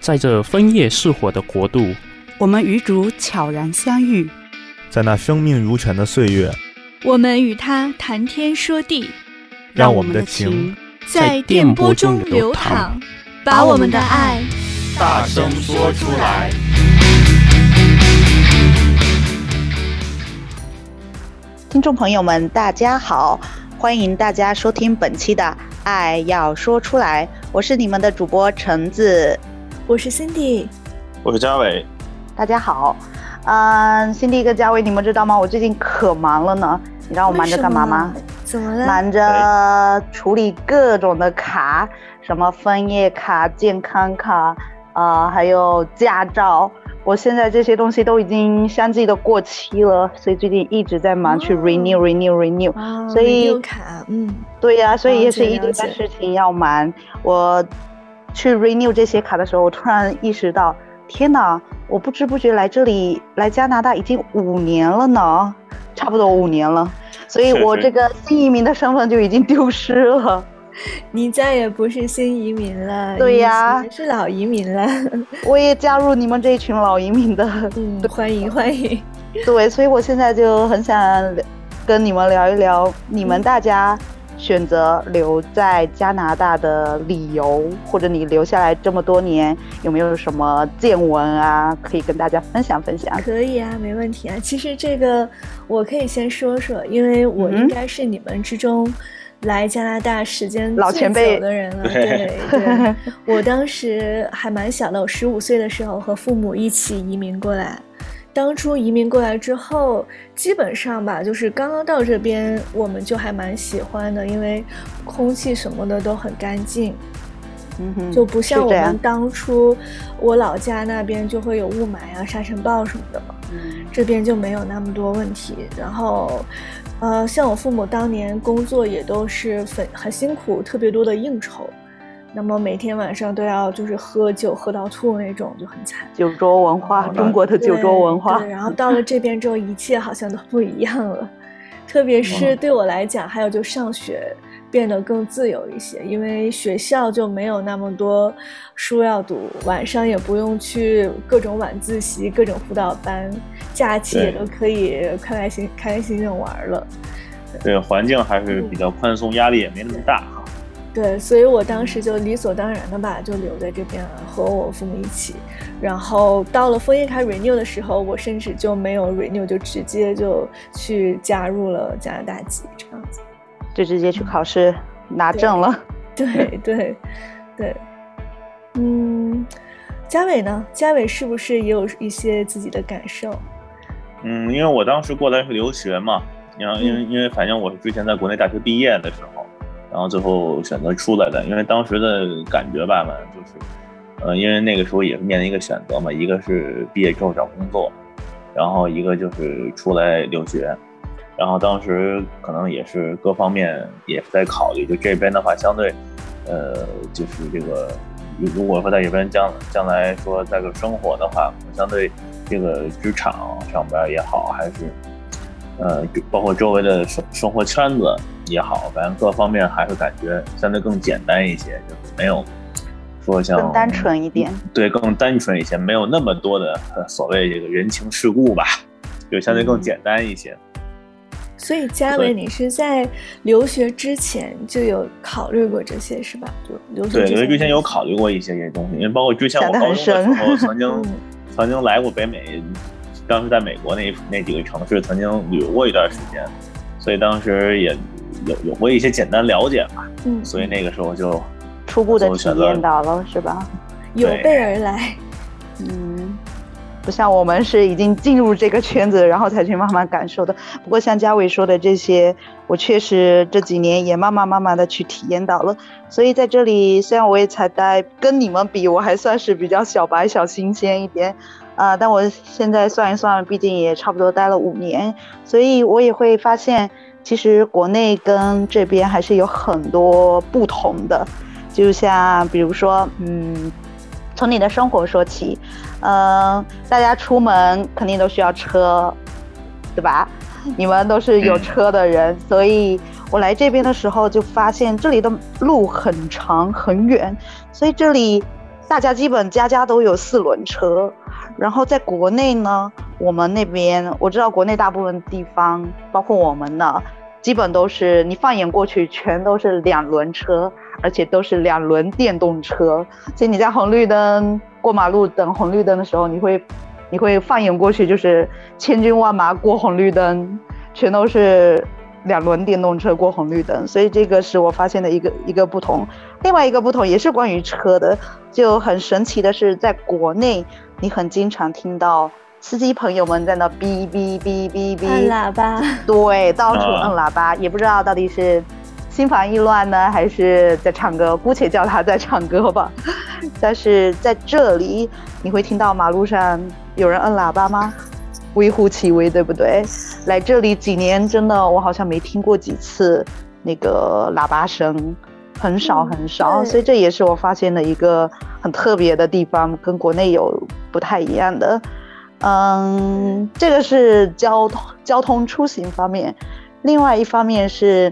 在这枫叶似火的国度，我们与主悄然相遇，在那生命如泉的岁月，我们与他谈天说地，让我们的情在电波中流淌，把我们的爱大声说出来。听众朋友们，大家好，欢迎大家收听本期的《爱要说出来》，我是你们的主播橙子，我是 Cindy，我是嘉伟，大家好。嗯，Cindy 跟嘉伟，你们知道吗？我最近可忙了呢。你知道我忙着干嘛吗？怎么了？忙着处理各种的卡，什么枫叶卡、健康卡，呃，还有驾照。我现在这些东西都已经相继的过期了，所以最近一直在忙去 renew、哦、renew renew，、哦、所以卡，嗯，对呀、啊，所以也是一堆事情要忙。我去 renew 这些卡的时候，我突然意识到，天哪，我不知不觉来这里来加拿大已经五年了呢，差不多五年了，所以我这个新移民的身份就已经丢失了。你再也不是新移民了，对呀，是老移民了。我也加入你们这一群老移民的，嗯，欢迎欢迎。对，所以我现在就很想跟你们聊一聊，你们大家选择留在加拿大的理由，或者你留下来这么多年有没有什么见闻啊，可以跟大家分享分享？可以啊，没问题啊。其实这个我可以先说说，因为我应该是你们之中。嗯来加拿大时间最久的人了，对对，我当时还蛮小的，我十五岁的时候和父母一起移民过来。当初移民过来之后，基本上吧，就是刚刚到这边，我们就还蛮喜欢的，因为空气什么的都很干净，嗯哼，就不像我们当初我老家那边就会有雾霾啊、沙尘暴什么的嘛，嗯，这边就没有那么多问题，然后。呃，像我父母当年工作也都是很很辛苦，特别多的应酬，那么每天晚上都要就是喝酒喝到吐那种，就很惨。酒桌文化，中国的酒桌文化。对，然后到了这边之后，一切好像都不一样了，特别是对我来讲，还有就上学。变得更自由一些，因为学校就没有那么多书要读，晚上也不用去各种晚自习、各种辅导班，假期也都可以开开心、开开心心玩了。对，环境还是比较宽松，压力也没那么大哈。对，所以我当时就理所当然的吧，就留在这边了，和我父母一起。然后到了枫叶卡 renew 的时候，我甚至就没有 renew，就直接就去加入了加拿大籍这样子。就直接去考试拿证了。对对对，对，嗯，嘉伟呢？嘉伟是不是也有一些自己的感受？嗯，因为我当时过来是留学嘛，然后因为因为反正我是之前在国内大学毕业的时候，然后最后选择出来的，因为当时的感觉吧嘛，就是，呃，因为那个时候也是面临一个选择嘛，一个是毕业之后找工作，然后一个就是出来留学。然后当时可能也是各方面也是在考虑，就这边的话相对，呃，就是这个，如果说在这边将将来说在这生活的话，相对这个职场上边也好，还是，呃，包括周围的生生活圈子也好，反正各方面还是感觉相对更简单一些，就是没有说像更单纯一点，对，更单纯一些，没有那么多的所谓这个人情世故吧，就相对更简单一些。嗯所以嘉伟，你是在留学之前就有考虑过这些是吧？就留学对，留学之前有考虑过一些这些东西，因为包括之前我高中的时候曾经、嗯、曾经来过北美，当时在美国那那几个城市曾经旅游过一段时间，所以当时也有有过一些简单了解吧。嗯，所以那个时候就初步的体验到了是吧？有备而来，嗯。不像我们是已经进入这个圈子，然后才去慢慢感受的。不过像嘉伟说的这些，我确实这几年也慢慢慢慢的去体验到了。所以在这里，虽然我也才待，跟你们比，我还算是比较小白、小新鲜一点，啊、呃，但我现在算一算，毕竟也差不多待了五年，所以我也会发现，其实国内跟这边还是有很多不同的。就像比如说，嗯。从你的生活说起，嗯、呃，大家出门肯定都需要车，对吧？你们都是有车的人，所以我来这边的时候就发现这里的路很长很远，所以这里大家基本家家都有四轮车。然后在国内呢，我们那边我知道国内大部分地方，包括我们呢，基本都是你放眼过去，全都是两轮车，而且都是两轮电动车。所以你在红绿灯过马路等红绿灯的时候，你会你会放眼过去，就是千军万马过红绿灯，全都是两轮电动车过红绿灯。所以这个是我发现的一个一个不同。另外一个不同也是关于车的，就很神奇的是，在国内。你很经常听到司机朋友们在那哔哔哔哔哔按喇叭，对，到处摁喇叭，也不知道到底是心烦意乱呢，还是在唱歌，姑且叫他在唱歌吧。但是在这里，你会听到马路上有人摁喇叭吗？微乎其微，对不对？来这里几年，真的我好像没听过几次那个喇叭声。很少很少，嗯，所以这也是我发现的一个很特别的地方，跟国内有不太一样的。嗯，这个是交通交通出行方面，另外一方面是，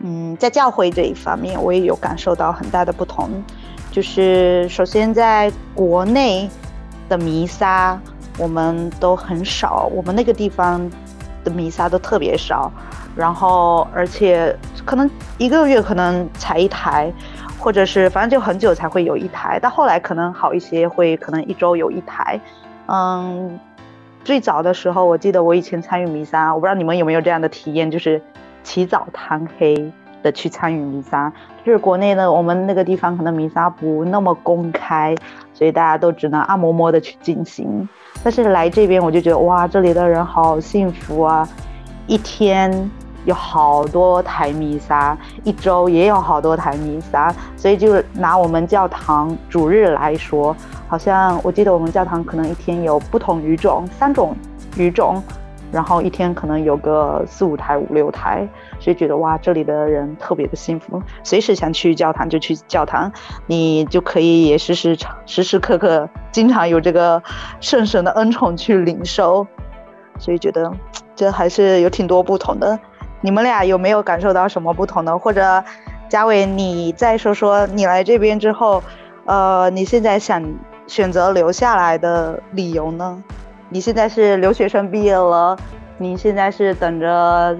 嗯，在教会这一方面，我也有感受到很大的不同。就是首先在国内的弥撒，我们都很少，我们那个地方的弥撒都特别少。然后，而且可能一个月可能才一台，或者是反正就很久才会有一台。到后来可能好一些，会可能一周有一台。嗯，最早的时候，我记得我以前参与弥撒，我不知道你们有没有这样的体验，就是起早贪黑的去参与弥撒。就是国内呢，我们那个地方可能弥撒不那么公开，所以大家都只能暗摸摸的去进行。但是来这边，我就觉得哇，这里的人好幸福啊，一天。有好多台弥撒，一周也有好多台弥撒，所以就拿我们教堂主日来说，好像我记得我们教堂可能一天有不同语种，三种语种，然后一天可能有个四五台、五六台，所以觉得哇，这里的人特别的幸福，随时想去教堂就去教堂，你就可以也时时时时刻刻经常有这个圣神的恩宠去领受，所以觉得这还是有挺多不同的。你们俩有没有感受到什么不同的？或者，嘉伟，你再说说你来这边之后，呃，你现在想选择留下来的理由呢？你现在是留学生毕业了，你现在是等着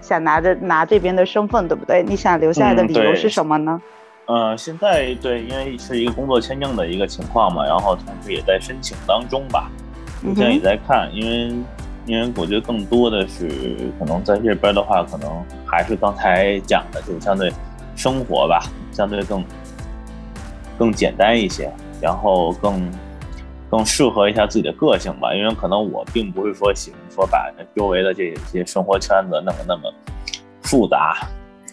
想拿着拿这边的身份，对不对？你想留下来的理由是什么呢？嗯，呃，现在对，因为是一个工作签证的一个情况嘛，然后同时也在申请当中吧，目前也在看，因为。因为我觉得更多的是可能在这边的话，可能还是刚才讲的，就是相对生活吧，相对更更简单一些，然后更更适合一下自己的个性吧。因为可能我并不是说喜欢说把周围的这些生活圈子弄得那么复杂。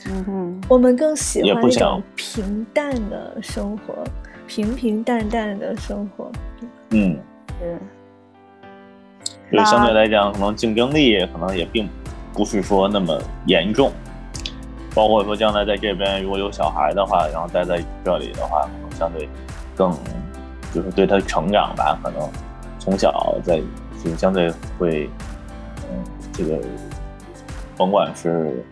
嗯哼，我们更喜欢那种平淡的生活，平平淡淡的生活。嗯，对，就相对来讲，可能竞争力可能也并不是说那么严重，包括说将来在这边如果有小孩的话，然后待在这里的话，可能相对更就是对他成长吧，可能从小在就相对会嗯这个甭管是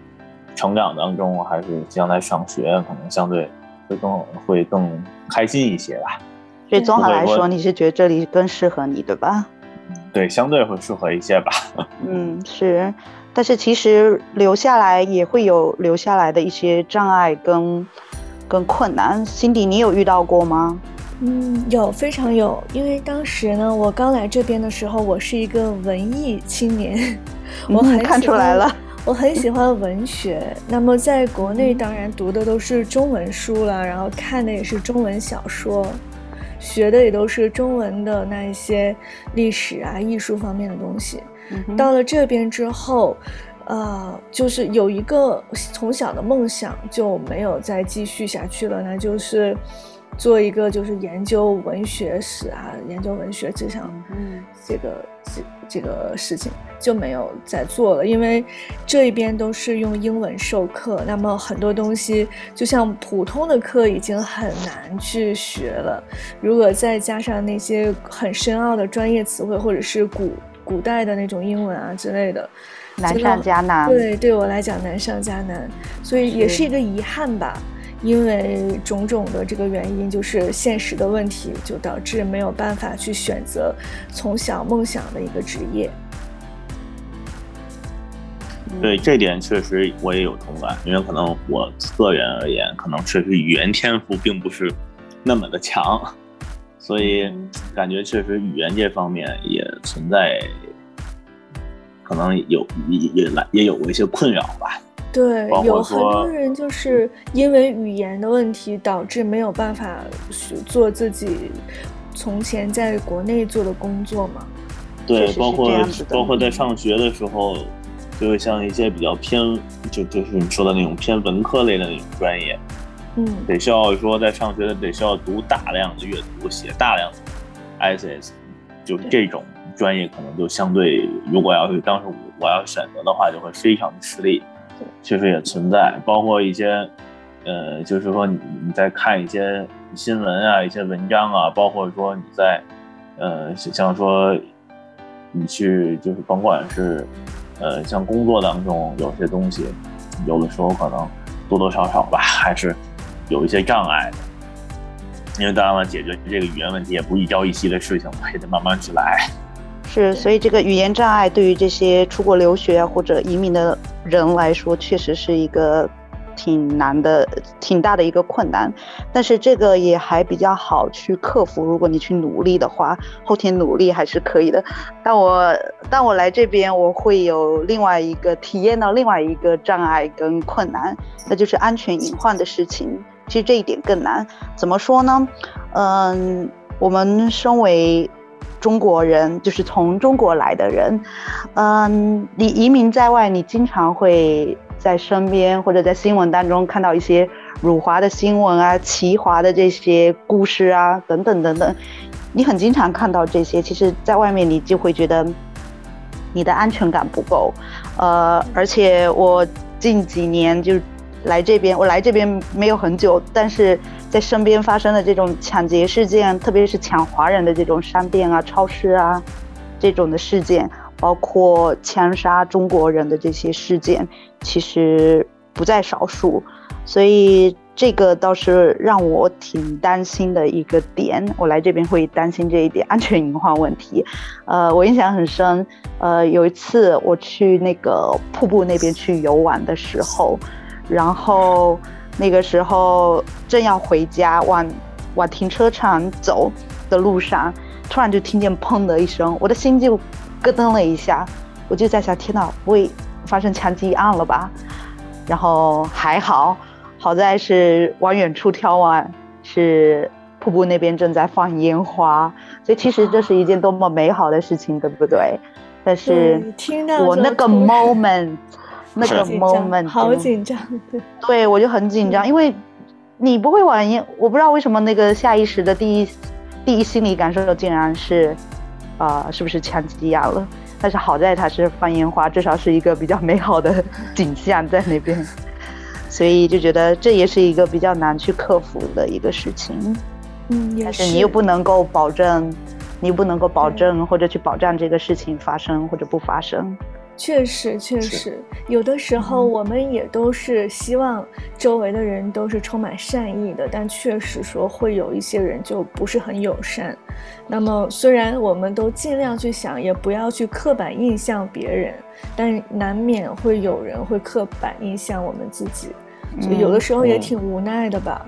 成长当中还是将来上学，可能相对会更会更开心一些吧。所以综合来说，你是觉得这里更适合你，对吧？对，相对会适合一些吧。嗯，是，但是其实留下来也会有留下来的一些障碍跟跟困难。辛迪，你有遇到过吗？嗯，有，非常有。因为当时呢，我刚来这边的时候，我是一个文艺青年，我很、嗯、看出来了，我很喜欢文学。那么在国内，当然读的都是中文书了，然后看的也是中文小说。学的也都是中文的那一些历史啊、艺术方面的东西。嗯、到了这边之后，呃，就是有一个从小的梦想就没有再继续下去了，那就是做一个就是研究文学史啊、研究文学这项这个。这这个事情就没有再做了，因为这一边都是用英文授课，那么很多东西就像普通的课已经很难去学了，如果再加上那些很深奥的专业词汇，或者是古古代的那种英文啊之类的，难上加难。对，对我来讲难上加难，所以也是一个遗憾吧。因为种种的这个原因，就是现实的问题，就导致没有办法去选择从小梦想的一个职业。对这点确实我也有同感，因为可能我个人而言，可能确实语言天赋并不是那么的强，所以感觉确实语言这方面也存在，可能有也也来也有过一些困扰吧。对，有很多人就是因为语言的问题，导致没有办法去做自己从前在国内做的工作嘛。对，包括包括在上学的时候。就是像一些比较偏，就就是你说的那种偏文科类的那种专业，嗯，得需要说在上学的得需要读大量的阅读，写大量的 essays，就是这种专业可能就相对，如果要是当时我要选择的话，就会非常的吃力。确实也存在，包括一些，呃，就是说你你在看一些新闻啊，一些文章啊，包括说你在，呃，像说你去就是甭管是。呃，像工作当中有些东西，有的时候可能多多少少吧，还是有一些障碍的。因为当然了，解决这个语言问题也不一朝一夕的事情，也得慢慢去来。是，所以这个语言障碍对于这些出国留学或者移民的人来说，确实是一个。挺难的，挺大的一个困难，但是这个也还比较好去克服。如果你去努力的话，后天努力还是可以的。但我但我来这边，我会有另外一个体验到另外一个障碍跟困难，那就是安全隐患的事情。其实这一点更难。怎么说呢？嗯，我们身为中国人，就是从中国来的人，嗯，你移民在外，你经常会。在身边或者在新闻当中看到一些辱华的新闻啊、歧华的这些故事啊，等等等等，你很经常看到这些。其实，在外面你就会觉得你的安全感不够。呃，而且我近几年就来这边，我来这边没有很久，但是在身边发生的这种抢劫事件，特别是抢华人的这种商店啊、超市啊这种的事件。包括枪杀中国人的这些事件，其实不在少数，所以这个倒是让我挺担心的一个点。我来这边会担心这一点安全隐患问题。呃，我印象很深。呃，有一次我去那个瀑布那边去游玩的时候，然后那个时候正要回家，往往停车场走的路上，突然就听见砰的一声，我的心就。咯噔了一下，我就在想，天呐，不会发生枪击案了吧？然后还好，好在是往远处眺望，是瀑布那边正在放烟花，所以其实这是一件多么美好的事情，对不对？但是我那个 moment，那个 moment 好紧张，对，对我就很紧张，因为你不会玩烟，我不知道为什么那个下意识的第一第一心理感受竟然是。啊、呃，是不是枪击案了？但是好在它是放烟花，至少是一个比较美好的景象在那边，所以就觉得这也是一个比较难去克服的一个事情。嗯，但是你又不能够保证，你又不能够保证或者去保障这个事情发生或者不发生。确实，确实，有的时候我们也都是希望周围的人都是充满善意的，但确实说会有一些人就不是很友善。那么虽然我们都尽量去想，也不要去刻板印象别人，但难免会有人会刻板印象我们自己，就有的时候也挺无奈的吧。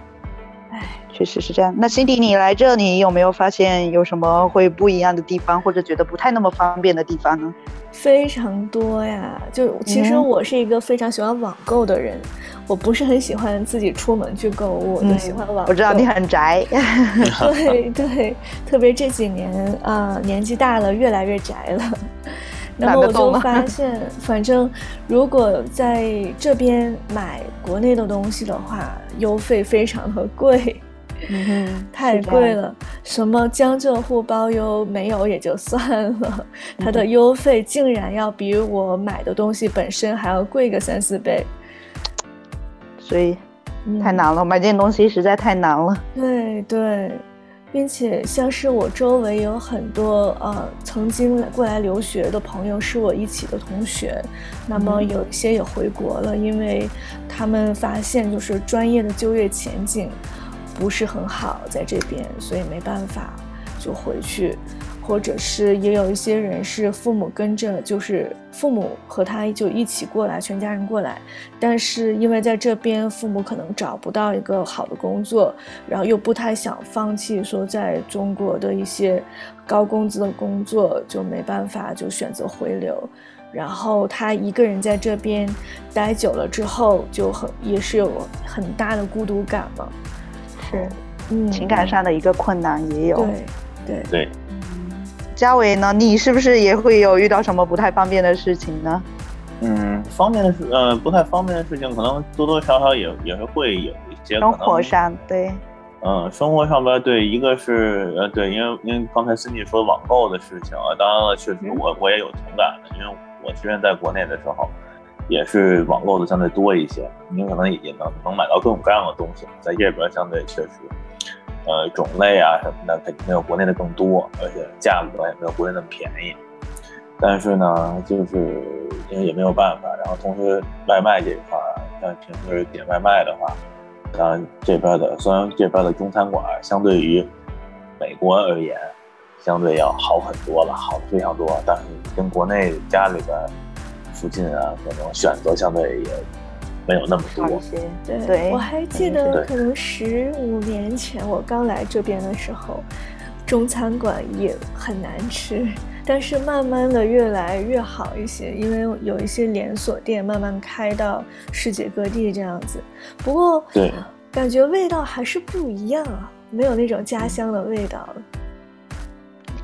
唉、嗯，确实是这样。那辛迪，你来这，你有没有发现有什么会不一样的地方，或者觉得不太那么方便的地方呢？非常多呀，就其实我是一个非常喜欢网购的人，嗯、我不是很喜欢自己出门去购物，嗯、我就喜欢网购。我知道你很宅，对对，特别这几年啊、呃，年纪大了，越来越宅了。然后我就发现，反正如果在这边买国内的东西的话，邮费非常的贵。嗯，太贵了，什么江浙沪包邮没有也就算了，它的邮费竟然要比我买的东西本身还要贵个三四倍，所以太难了，嗯、买件东西实在太难了。对对，并且像是我周围有很多呃曾经来过来留学的朋友，是我一起的同学，那么有一些也回国了，因为他们发现就是专业的就业前景不是很好在这边，所以没办法就回去。或者是也有一些人是父母跟着，就是父母和他就一起过来，全家人过来，但是因为在这边父母可能找不到一个好的工作，然后又不太想放弃说在中国的一些高工资的工作，就没办法就选择回流，然后他一个人在这边待久了之后，就很也是有很大的孤独感嘛，是，嗯，情感上的一个困难也有，对对对。嘉伟呢？你是不是也会有遇到什么不太方便的事情呢？嗯，方便的事，呃，不太方便的事情，可能多多少少也也是会有一些。生活上，对。嗯，生活上边对，一个是呃，对，因为因为刚才 Cindy 说网购的事情啊，当然了，确实我我也有同感的，因为我之前在国内的时候，也是网购的相对多一些，你可能也能能买到各种各样的东西，在这边相对确实。呃，种类啊什么的肯定没有国内的更多，而且价格也没有国内那么便宜。但是呢，就是因为也没有办法，然后同时外卖这一块，像平时点外卖的话，当然这边的虽然这边的中餐馆相对于美国而言，相对要好很多了，好非常多，但是跟国内家里边附近啊，可能选择相对也。没有那么多，对，对，我还记得，可能十五年前我刚来这边的时候，中餐馆也很难吃，但是慢慢的越来越好一些，因为有一些连锁店慢慢开到世界各地这样子。不过，对，感觉味道还是不一样啊，没有那种家乡的味道了。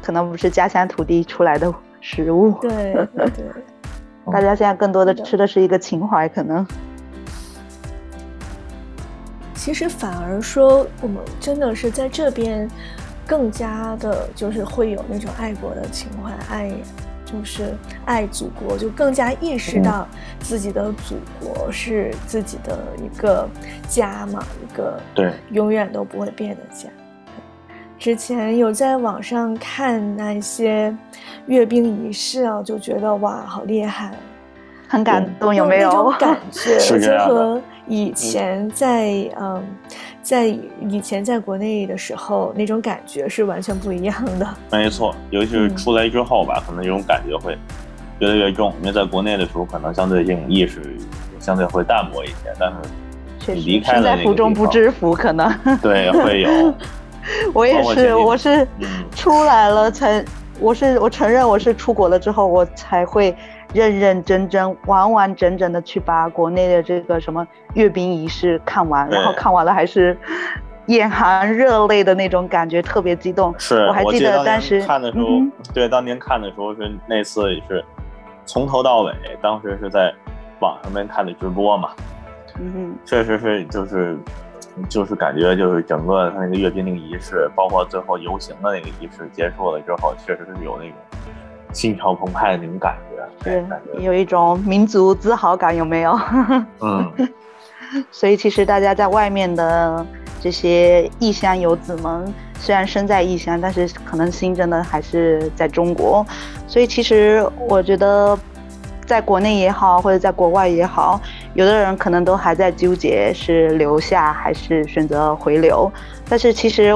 可能不是家乡土地出来的食物，对对，对大家现在更多的吃的是一个情怀，可能。其实反而说，我们真的是在这边，更加的，就是会有那种爱国的情怀，爱，就是爱祖国，就更加意识到自己的祖国是自己的一个家嘛，一个对，永远都不会变的家。之前有在网上看那些阅兵仪式啊，就觉得哇，好厉害，很感动，有没有？有感觉，就和。以前在嗯，嗯，在以前在国内的时候，那种感觉是完全不一样的。没错，尤其是出来之后吧，嗯、可能这种感觉会越来越重。因为在国内的时候，可能相对这种意识相对会淡薄一些，但是你离开了身在福中不知福，可能对会有。我也是，我是出来了才，嗯、我是我承认我是出国了之后，我才会。认认真真、完完整整的去把国内的这个什么阅兵仪式看完，然后看完了还是眼含热泪的那种感觉，特别激动。是，我还记得当时看的时候，嗯、对，当年看的时候是那次也是从头到尾，当时是在网上面看的直播嘛。嗯哼，确实是就是就是感觉就是整个他那个阅兵那个仪式，包括最后游行的那个仪式结束了之后，确实是有那种。心潮澎湃的那种感觉，是有一种民族自豪感，有没有？嗯，所以其实大家在外面的这些异乡游子们，虽然身在异乡，但是可能心真的还是在中国。所以其实我觉得，在国内也好，或者在国外也好，有的人可能都还在纠结是留下还是选择回流，但是其实。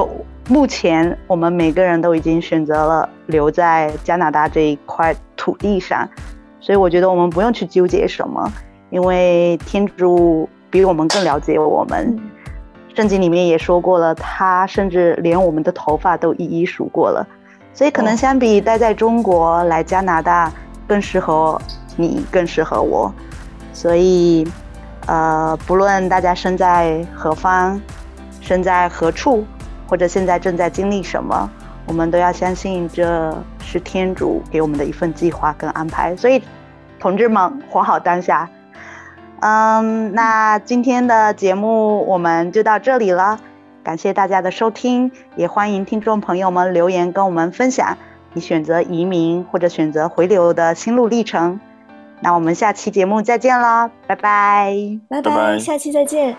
目前我们每个人都已经选择了留在加拿大这一块土地上，所以我觉得我们不用去纠结什么，因为天主比我们更了解我们。圣经里面也说过了，他甚至连我们的头发都一一数过了，所以可能相比待在中国来加拿大更适合你，更适合我。所以，呃，不论大家身在何方，身在何处。或者现在正在经历什么，我们都要相信这是天主给我们的一份计划跟安排。所以，同志们，活好当下。嗯，那今天的节目我们就到这里了，感谢大家的收听，也欢迎听众朋友们留言跟我们分享你选择移民或者选择回流的心路历程。那我们下期节目再见啦，拜拜，拜拜，下期再见。